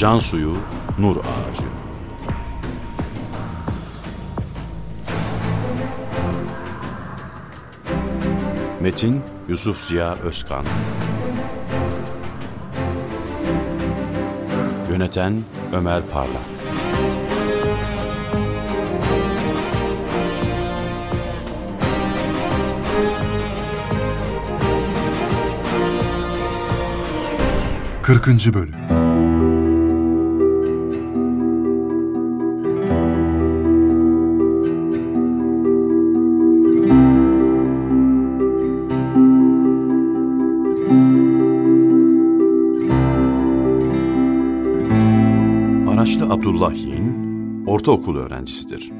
Can suyu, nur ağacı. Metin Yusuf Ziya Özkan. Yöneten Ömer Parlak. Kırkıncı Bölüm Araçlı Abdullah Yiğin, ortaokul öğrencisidir.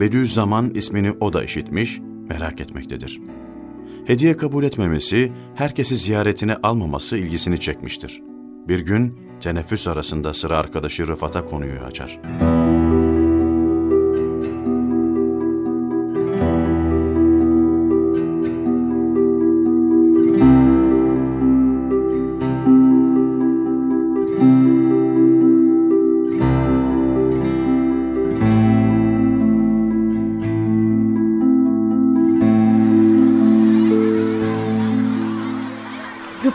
Bediüzzaman ismini o da işitmiş, merak etmektedir. Hediye kabul etmemesi, herkesi ziyaretine almaması ilgisini çekmiştir. Bir gün teneffüs arasında sıra arkadaşı Rıfat'a konuyu açar.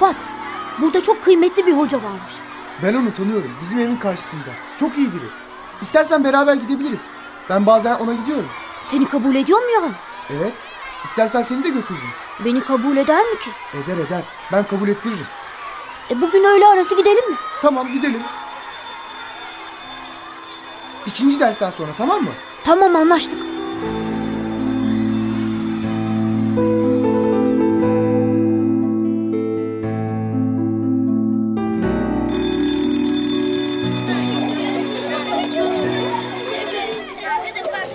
Rıfat, burada çok kıymetli bir hoca varmış. Ben onu tanıyorum. Bizim evin karşısında. Çok iyi biri. İstersen beraber gidebiliriz. Ben bazen ona gidiyorum. Seni kabul ediyor mu yani? Evet. İstersen seni de götürürüm. Beni kabul eder mi ki? Eder eder. Ben kabul ettiririm. E bugün öğle arası gidelim mi? Tamam gidelim. İkinci dersten sonra tamam mı? Tamam anlaştık.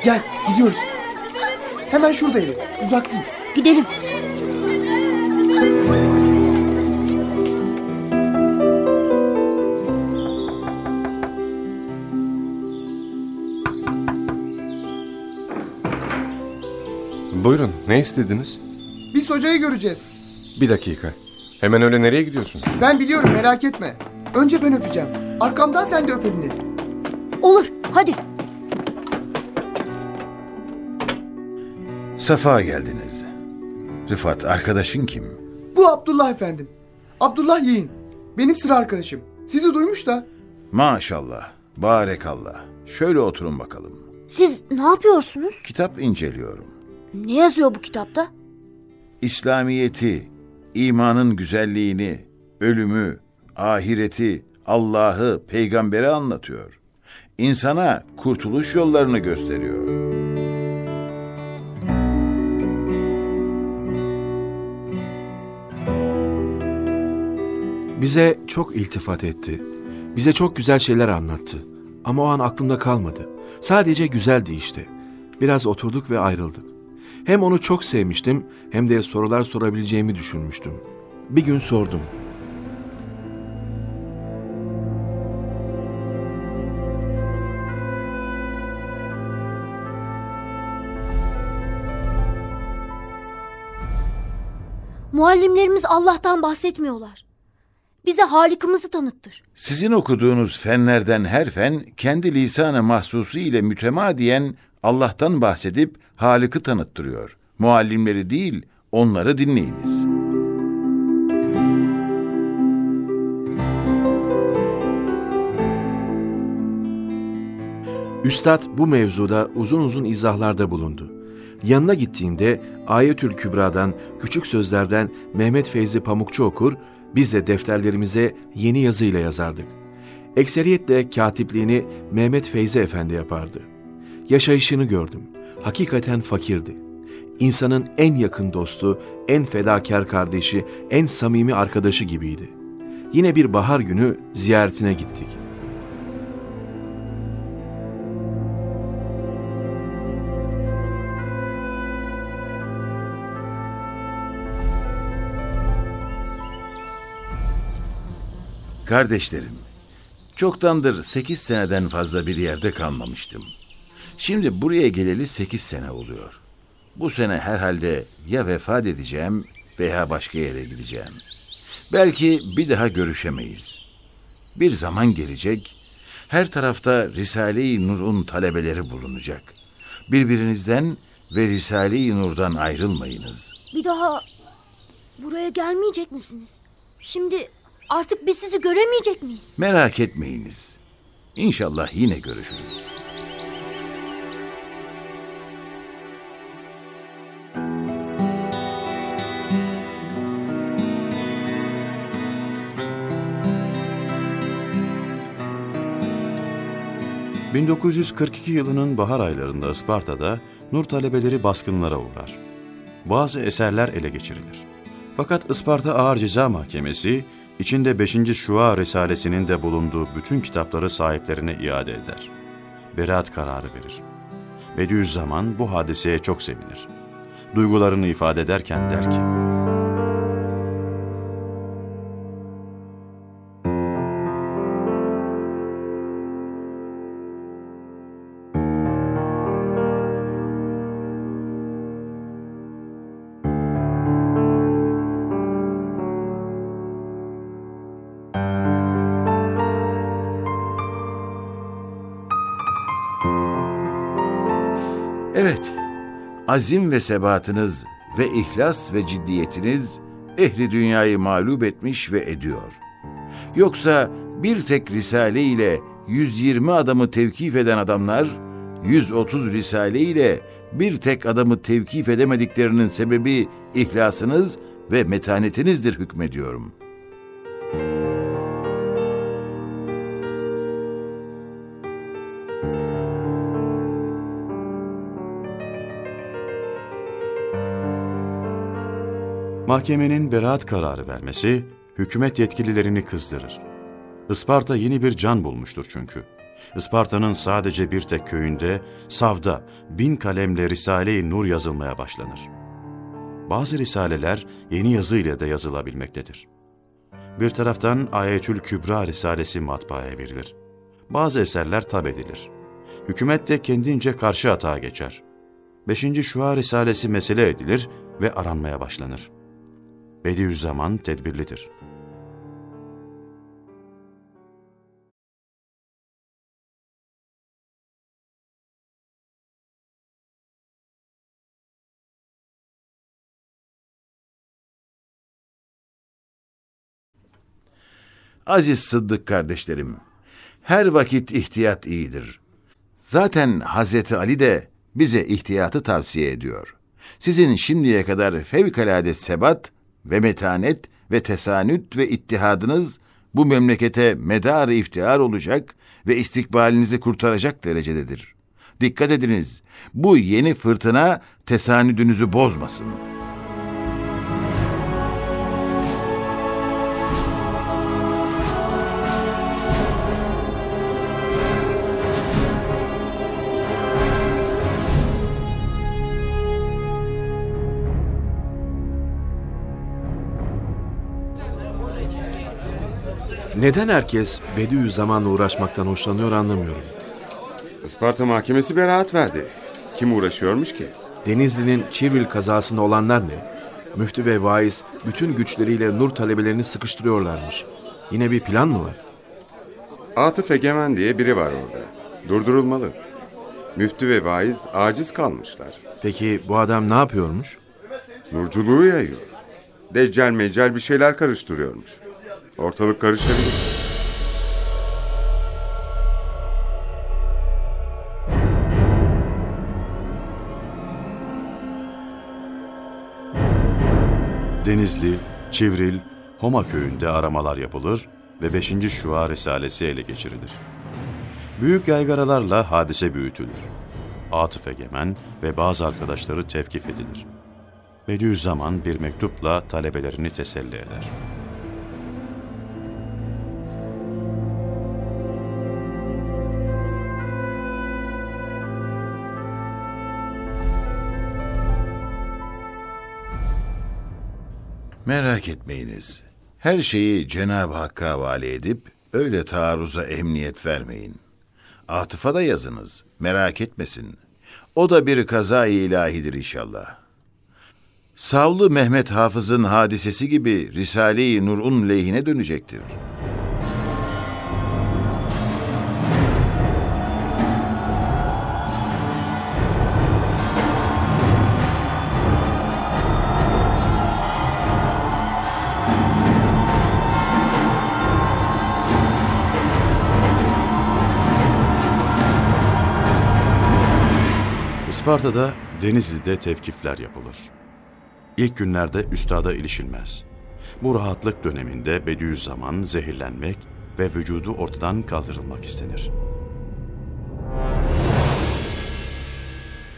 Gel gidiyoruz. Hemen şurada evi. Uzak değil. Gidelim. Buyurun, ne istediniz? Biz hocayı göreceğiz. Bir dakika. Hemen öyle nereye gidiyorsunuz? Ben biliyorum merak etme. Önce ben öpeceğim. Arkamdan sen de öp elini. Olur, hadi. Safa geldiniz. Rıfat arkadaşın kim? Bu Abdullah efendim. Abdullah Yiğin. Benim sıra arkadaşım. Sizi duymuş da. Maşallah, barekallah. Şöyle oturun bakalım. Siz ne yapıyorsunuz? Kitap inceliyorum. Ne yazıyor bu kitapta? İslamiyeti, imanın güzelliğini, ölümü, ahireti, Allah'ı, peygamberi anlatıyor. İnsana kurtuluş yollarını gösteriyor. Bize çok iltifat etti. Bize çok güzel şeyler anlattı. Ama o an aklımda kalmadı. Sadece güzeldi işte. Biraz oturduk ve ayrıldık. Hem onu çok sevmiştim hem de sorular sorabileceğimi düşünmüştüm. Bir gün sordum. Muallimlerimiz Allah'tan bahsetmiyorlar. Bize Halikimizi tanıttır. Sizin okuduğunuz fenlerden her fen kendi lisanı mahsusu ile mütemadiyen Allah'tan bahsedip Halık'ı tanıttırıyor. Muallimleri değil, onları dinleyiniz. Üstad bu mevzuda uzun uzun izahlarda bulundu. Yanına gittiğimde Ayetül Kübra'dan, küçük sözlerden Mehmet Feyzi Pamukçu okur, biz de defterlerimize yeni yazıyla yazardık. Ekseriyetle katipliğini Mehmet Feyzi Efendi yapardı. Yaşayışını gördüm. Hakikaten fakirdi. İnsanın en yakın dostu, en fedakar kardeşi, en samimi arkadaşı gibiydi. Yine bir bahar günü ziyaretine gittik. Kardeşlerim, çoktandır sekiz seneden fazla bir yerde kalmamıştım. Şimdi buraya geleli sekiz sene oluyor. Bu sene herhalde ya vefat edeceğim veya başka yere gideceğim. Belki bir daha görüşemeyiz. Bir zaman gelecek, her tarafta Risale-i Nur'un talebeleri bulunacak. Birbirinizden ve Risale-i Nur'dan ayrılmayınız. Bir daha buraya gelmeyecek misiniz? Şimdi artık biz sizi göremeyecek miyiz? Merak etmeyiniz. İnşallah yine görüşürüz. ...1942 yılının bahar aylarında Isparta'da Nur talebeleri baskınlara uğrar. Bazı eserler ele geçirilir. Fakat Isparta Ağır Ceza Mahkemesi içinde 5. Şua Risalesi'nin de bulunduğu bütün kitapları sahiplerine iade eder. Beraat kararı verir. Bediüzzaman bu hadiseye çok sevinir. Duygularını ifade ederken der ki, Evet, azim ve sebatınız ve ihlas ve ciddiyetiniz ehli dünyayı mağlup etmiş ve ediyor. Yoksa bir tek risale ile 120 adamı tevkif eden adamlar, 130 risale ile bir tek adamı tevkif edemediklerinin sebebi ihlasınız ve metanetinizdir hükmediyorum. Mahkemenin beraat kararı vermesi hükümet yetkililerini kızdırır. Isparta yeni bir can bulmuştur çünkü. Isparta'nın sadece bir tek köyünde Sav'da bin kalemle Risale-i Nur yazılmaya başlanır. Bazı risaleler yeni yazı ile de yazılabilmektedir. Bir taraftan Ayetül Kübra Risalesi matbaaya verilir. Bazı eserler tab edilir. Hükümet de kendince karşı atağa geçer. Beşinci Şua Risalesi mesele edilir ve aranmaya başlanır. Bediüzzaman tedbirlidir. Aziz Sıddık kardeşlerim, her vakit ihtiyat iyidir. Zaten Hazreti Ali de bize ihtiyatı tavsiye ediyor. Sizin şimdiye kadar fevkalade sebat ve metanet ve tesanüt ve ittihadınız bu memlekete medar iftihar olacak ve istikbalinizi kurtaracak derecededir. Dikkat ediniz, bu yeni fırtına tesanüdünüzü bozmasın. Neden herkes Bediüzzaman'la uğraşmaktan hoşlanıyor anlamıyorum. Isparta Mahkemesi beraat verdi. Kim uğraşıyormuş ki? Denizli'nin Çivril kazasında olanlar ne? Müftü ve vaiz bütün güçleriyle Nur talebelerini sıkıştırıyorlarmış. Yine bir plan mı var? Atıf Egemen diye biri var orada. Durdurulmalı. Müftü ve vaiz aciz kalmışlar. Peki bu adam ne yapıyormuş? Nurculuğu yayıyor. Deccal meccal bir şeyler karıştırıyormuş. Ortalık karışabilir. Denizli, Çivril, Homa köyünde aramalar yapılır ve 5. Şua Risalesi ele geçirilir. Büyük yaygaralarla hadise büyütülür. Atıf Egemen ve bazı arkadaşları tevkif edilir. Bediüzzaman bir mektupla talebelerini teselli eder. Merak etmeyiniz. Her şeyi Cenab-ı Hakk'a havale edip öyle taarruza emniyet vermeyin. Atıfa da yazınız. Merak etmesin. O da bir kaza ilahidir inşallah. Savlı Mehmet Hafız'ın hadisesi gibi Risale-i Nur'un lehine dönecektir. Isparta'da Denizli'de tevkifler yapılır. İlk günlerde üstada ilişilmez. Bu rahatlık döneminde Bediüzzaman zehirlenmek ve vücudu ortadan kaldırılmak istenir.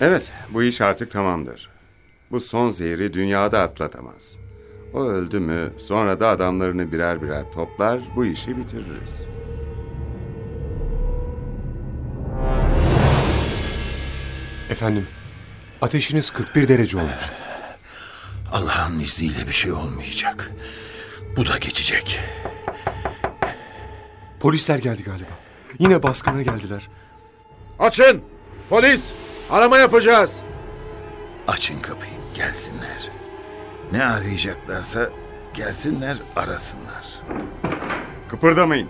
Evet, bu iş artık tamamdır. Bu son zehri dünyada atlatamaz. O öldü mü sonra da adamlarını birer birer toplar bu işi bitiririz. Efendim, ateşiniz 41 derece olmuş. Allah'ın izniyle bir şey olmayacak. Bu da geçecek. Polisler geldi galiba. Yine baskına geldiler. Açın! Polis! Arama yapacağız. Açın kapıyı, gelsinler. Ne arayacaklarsa gelsinler, arasınlar. Kıpırdamayın.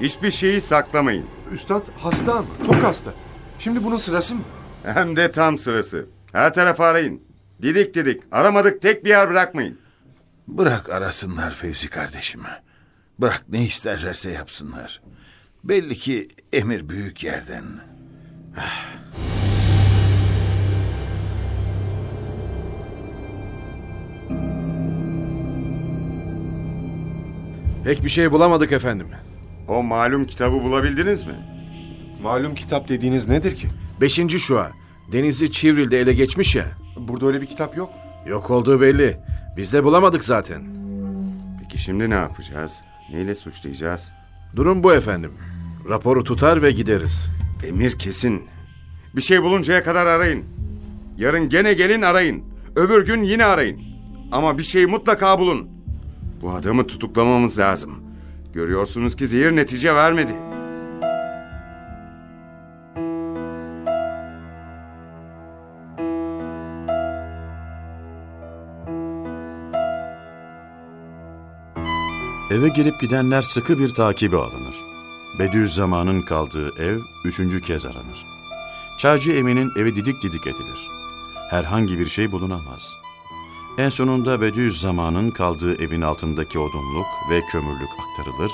Hiçbir şeyi saklamayın. Üstad hasta ama, çok hasta. Şimdi bunun sırası mı? Hem de tam sırası. Her tarafı arayın. Didik didik. Aramadık tek bir yer bırakmayın. Bırak arasınlar Fevzi kardeşimi. Bırak ne isterlerse yapsınlar. Belli ki emir büyük yerden. Pek bir şey bulamadık efendim. O malum kitabı bulabildiniz mi? Malum kitap dediğiniz nedir ki? Beşinci şua. Denizli Çivril'de ele geçmiş ya. Burada öyle bir kitap yok. Yok olduğu belli. Biz de bulamadık zaten. Peki şimdi ne yapacağız? Neyle suçlayacağız? Durum bu efendim. Raporu tutar ve gideriz. Emir kesin. Bir şey buluncaya kadar arayın. Yarın gene gelin arayın. Öbür gün yine arayın. Ama bir şeyi mutlaka bulun. Bu adamı tutuklamamız lazım. Görüyorsunuz ki zehir netice vermedi. Eve gelip gidenler sıkı bir takibe alınır. Bediüzzaman'ın kaldığı ev üçüncü kez aranır. Çaycı Emin'in evi didik didik edilir. Herhangi bir şey bulunamaz. En sonunda Bediüzzaman'ın kaldığı evin altındaki odunluk ve kömürlük aktarılır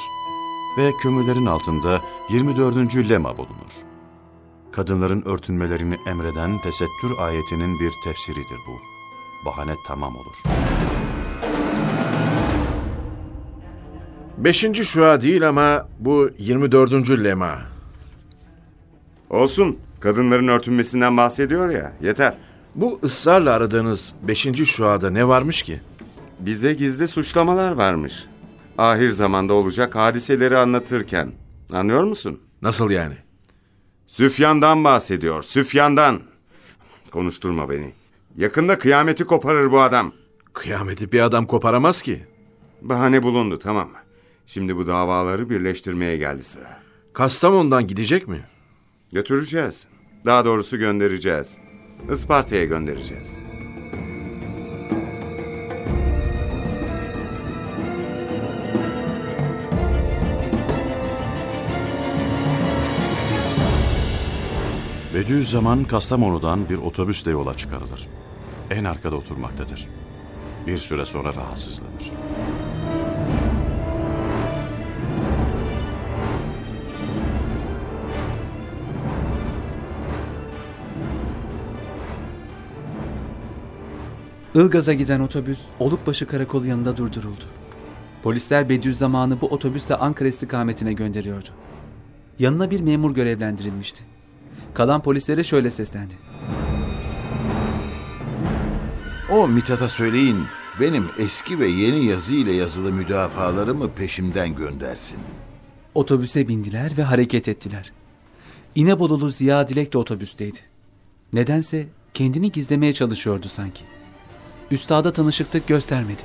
ve kömürlerin altında 24. lema bulunur. Kadınların örtünmelerini emreden tesettür ayetinin bir tefsiridir bu. Bahane tamam olur. Beşinci şua değil ama bu 24. lema. Olsun. Kadınların örtünmesinden bahsediyor ya. Yeter. Bu ısrarla aradığınız beşinci şuada ne varmış ki? Bize gizli suçlamalar varmış. Ahir zamanda olacak hadiseleri anlatırken. Anlıyor musun? Nasıl yani? Süfyan'dan bahsediyor. Süfyan'dan. Konuşturma beni. Yakında kıyameti koparır bu adam. Kıyameti bir adam koparamaz ki. Bahane bulundu tamam. Şimdi bu davaları birleştirmeye geldi sıra. Kastamonu'dan gidecek mi? Götüreceğiz. Daha doğrusu göndereceğiz. Isparta'ya göndereceğiz. Bediüzzaman Kastamonu'dan bir otobüsle yola çıkarılır. En arkada oturmaktadır. Bir süre sonra rahatsızlanır. Ilgaz'a giden otobüs Olukbaşı Karakolu yanında durduruldu. Polisler Bediüzzaman'ı bu otobüsle Ankara istikametine gönderiyordu. Yanına bir memur görevlendirilmişti. Kalan polislere şöyle seslendi. O Mithat'a söyleyin, benim eski ve yeni yazı ile yazılı müdafalarımı peşimden göndersin. Otobüse bindiler ve hareket ettiler. İnebolulu Ziya Dilek de otobüsteydi. Nedense kendini gizlemeye çalışıyordu sanki. Üstada tanışıklık göstermedi.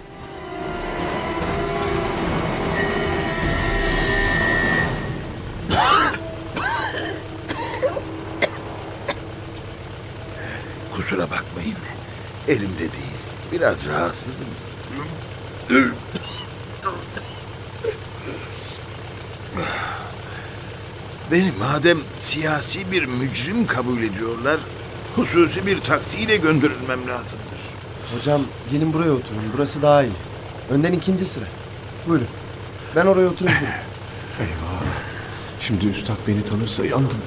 Kusura bakmayın, elimde değil. Biraz rahatsızım. Beni madem siyasi bir mücrim kabul ediyorlar, hususi bir taksiyle gönderilmem lazımdır. Hocam gelin buraya oturun. Burası daha iyi. Önden ikinci sıra. Buyurun. Ben oraya oturabilirim. Eyvah. Şimdi üstad beni tanırsa yandım.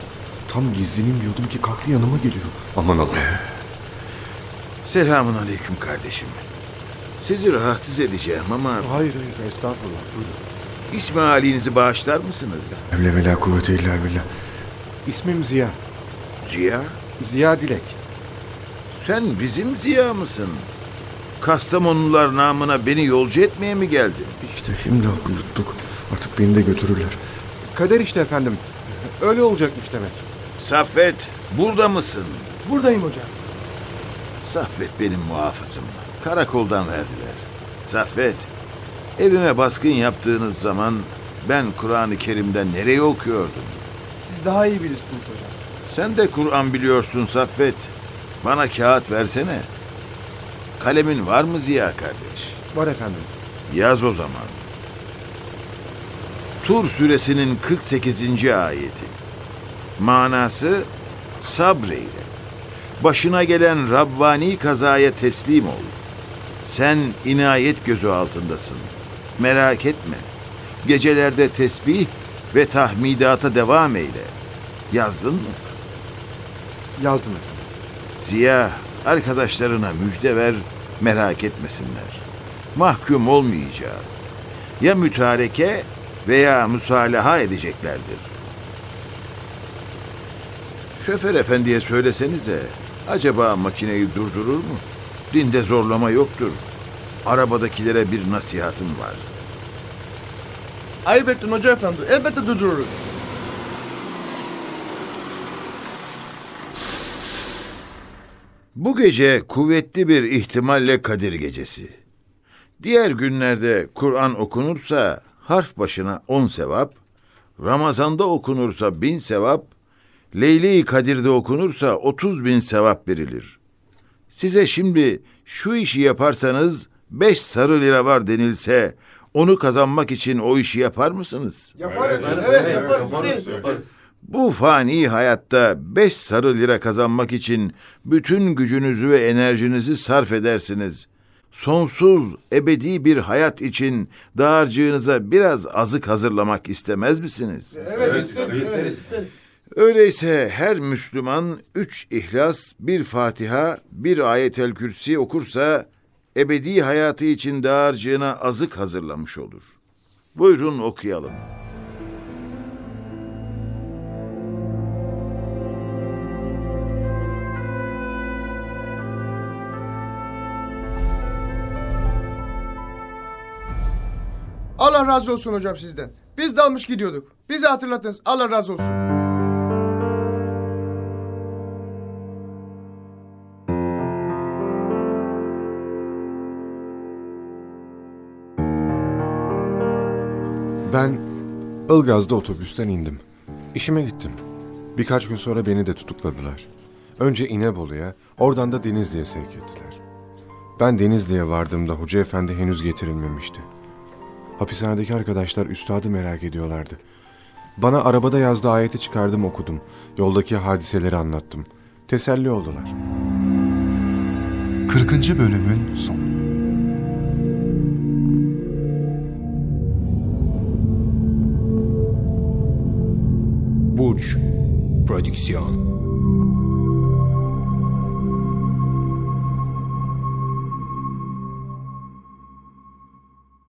Tam gizleneyim diyordum ki kalktı yanıma geliyor. Aman Allah'ım. Selamun aleyküm kardeşim. Sizi rahatsız edeceğim ama Hayır hayır estağfurullah. Buyurun. ismi halinizi bağışlar mısınız? Evle ve la kuvvete illa billah. İsmim Ziya. Ziya? Ziya Dilek. Sen bizim Ziya mısın? Kastamonular namına beni yolcu etmeye mi geldin? İşte şimdi haklı tuttuk. Artık beni de götürürler. Kader işte efendim. Öyle olacakmış demek. Saffet, burada mısın? Buradayım hocam. Saffet benim muhafızım. Karakoldan verdiler. Saffet, evime baskın yaptığınız zaman ben Kur'an-ı Kerim'den nereye okuyordum? Siz daha iyi bilirsiniz hocam. Sen de Kur'an biliyorsun Saffet. Bana kağıt versene. Kalemin var mı Ziya kardeş? Var efendim. Yaz o zaman. Tur suresinin 48. ayeti. Manası sabreyle. Başına gelen Rabbani kazaya teslim ol. Sen inayet gözü altındasın. Merak etme. Gecelerde tesbih ve tahmidata devam eyle. Yazdın mı? Yazdım efendim. Ziya, arkadaşlarına müjde ver, merak etmesinler. Mahkum olmayacağız. Ya mütareke veya musalaha edeceklerdir. Şoför efendiye söylesenize, acaba makineyi durdurur mu? Dinde zorlama yoktur. Arabadakilere bir nasihatım var. Ettin hoca efendi. Elbette durdururuz. Bu gece kuvvetli bir ihtimalle Kadir gecesi. Diğer günlerde Kur'an okunursa harf başına on sevap, Ramazan'da okunursa bin sevap, Leyli-i Kadir'de okunursa otuz bin sevap verilir. Size şimdi şu işi yaparsanız beş sarı lira var denilse, onu kazanmak için o işi yapar mısınız? Yaparız. Evet yaparız. Bu fani hayatta beş sarı lira kazanmak için bütün gücünüzü ve enerjinizi sarf edersiniz. Sonsuz, ebedi bir hayat için dağarcığınıza biraz azık hazırlamak istemez misiniz? Evet isteriz. isteriz. Öyleyse her Müslüman üç ihlas, bir Fatiha, bir ayetel kürsi okursa ebedi hayatı için dağarcığına azık hazırlamış olur. Buyurun okuyalım. Allah razı olsun hocam sizden. Biz dalmış gidiyorduk. Bizi hatırlattınız. Allah razı olsun. Ben Ilgaz'da otobüsten indim. İşime gittim. Birkaç gün sonra beni de tutukladılar. Önce İnebolu'ya, oradan da Denizli'ye sevk ettiler. Ben Denizli'ye vardığımda Hoca Efendi henüz getirilmemişti. Hapishanedeki arkadaşlar üstadı merak ediyorlardı. Bana arabada yazdığı ayeti çıkardım okudum. Yoldaki hadiseleri anlattım. Teselli oldular. 40. bölümün sonu. Burç Prodüksiyon